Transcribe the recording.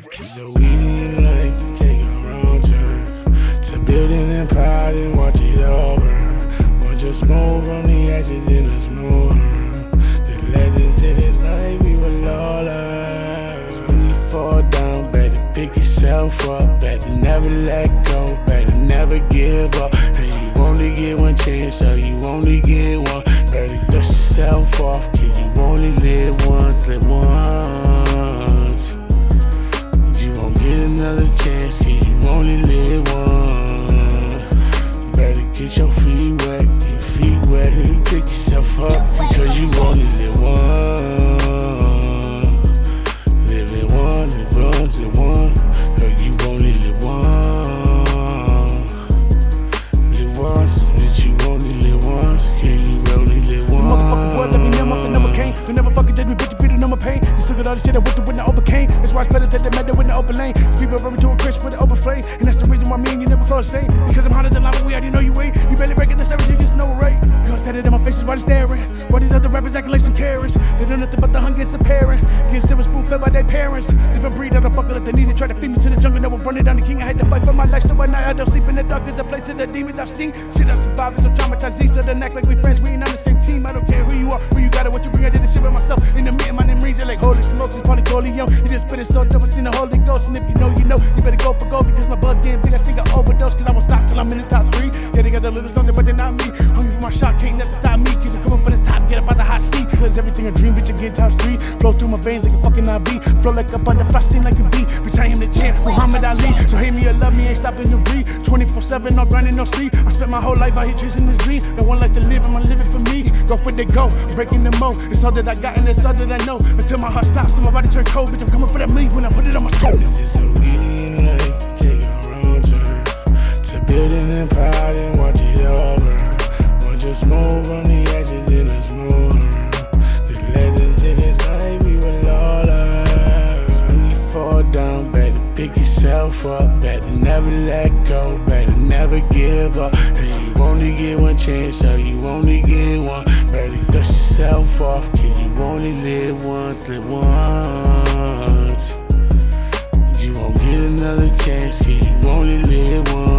So we like to take a wrong turn to building empire and watch it all burn. Or just move from the edges in a small The legends in his life, we were lawless. When you fall down, better pick yourself up. Better never let go, better never give up. And you only get one chance, so you only get one. Better dust yourself off, kid. You only live once. The shit I went through when I overcame. That's why it's better that they met with the open lane. These people run me to a crisp with an open flame. And that's the reason why me and you never feel the same. Because I'm hotter than lava, we already know you ain't. You barely breaking the surface, you just know it right. Cause that in my face is why they staring. Why these other rappers acting like some Karens? They know nothing but the hunger is apparent. Getting silver spoon fed by their parents. Different breed of the fucker like they need to try to feed me to the jungle. Never running down the king. I had to fight for my life. So at night I don't sleep in the dark. It's a place of the demons I've seen. Shit, I'm surviving, so traumatized. So they act like we friends. We ain't on the same team. I don't care who you are, who you got it, what you bring. I did this shit with myself. In the meeting, my name reads like It's. You just spit it so dope. I seen the Holy Ghost. And if you know, you know, you better go for gold because my buzz getting big. I think I overdose because I won't stop till I'm in the top three. Yeah, they got a little something, but Cause a dream, bitch, get top three. Flow through my veins like a fucking IV. Flow like a butter, frosting like a bee. Bitch, I am the champ, Muhammad Ali. So hate me or love me, ain't stopping to breathe. 24 7, no grinding, no sleep. I spent my whole life out here chasing this dream. And one life to live, I'ma live it for me. Go for the go, breaking the mold. It's all that I got and it's all that I know. Until my heart stops and my body turn cold. Bitch, I'm coming for that million when I put it on my soul. This is we didn't to take a wrong turn to build an empire and watch it all burn. Or just move from the edges in a small pick yourself up. Better never let go, better never give up. And you only get one chance, so you only get one. Better dust yourself off, cause you only live once, live once. You won't get another chance, you only live once.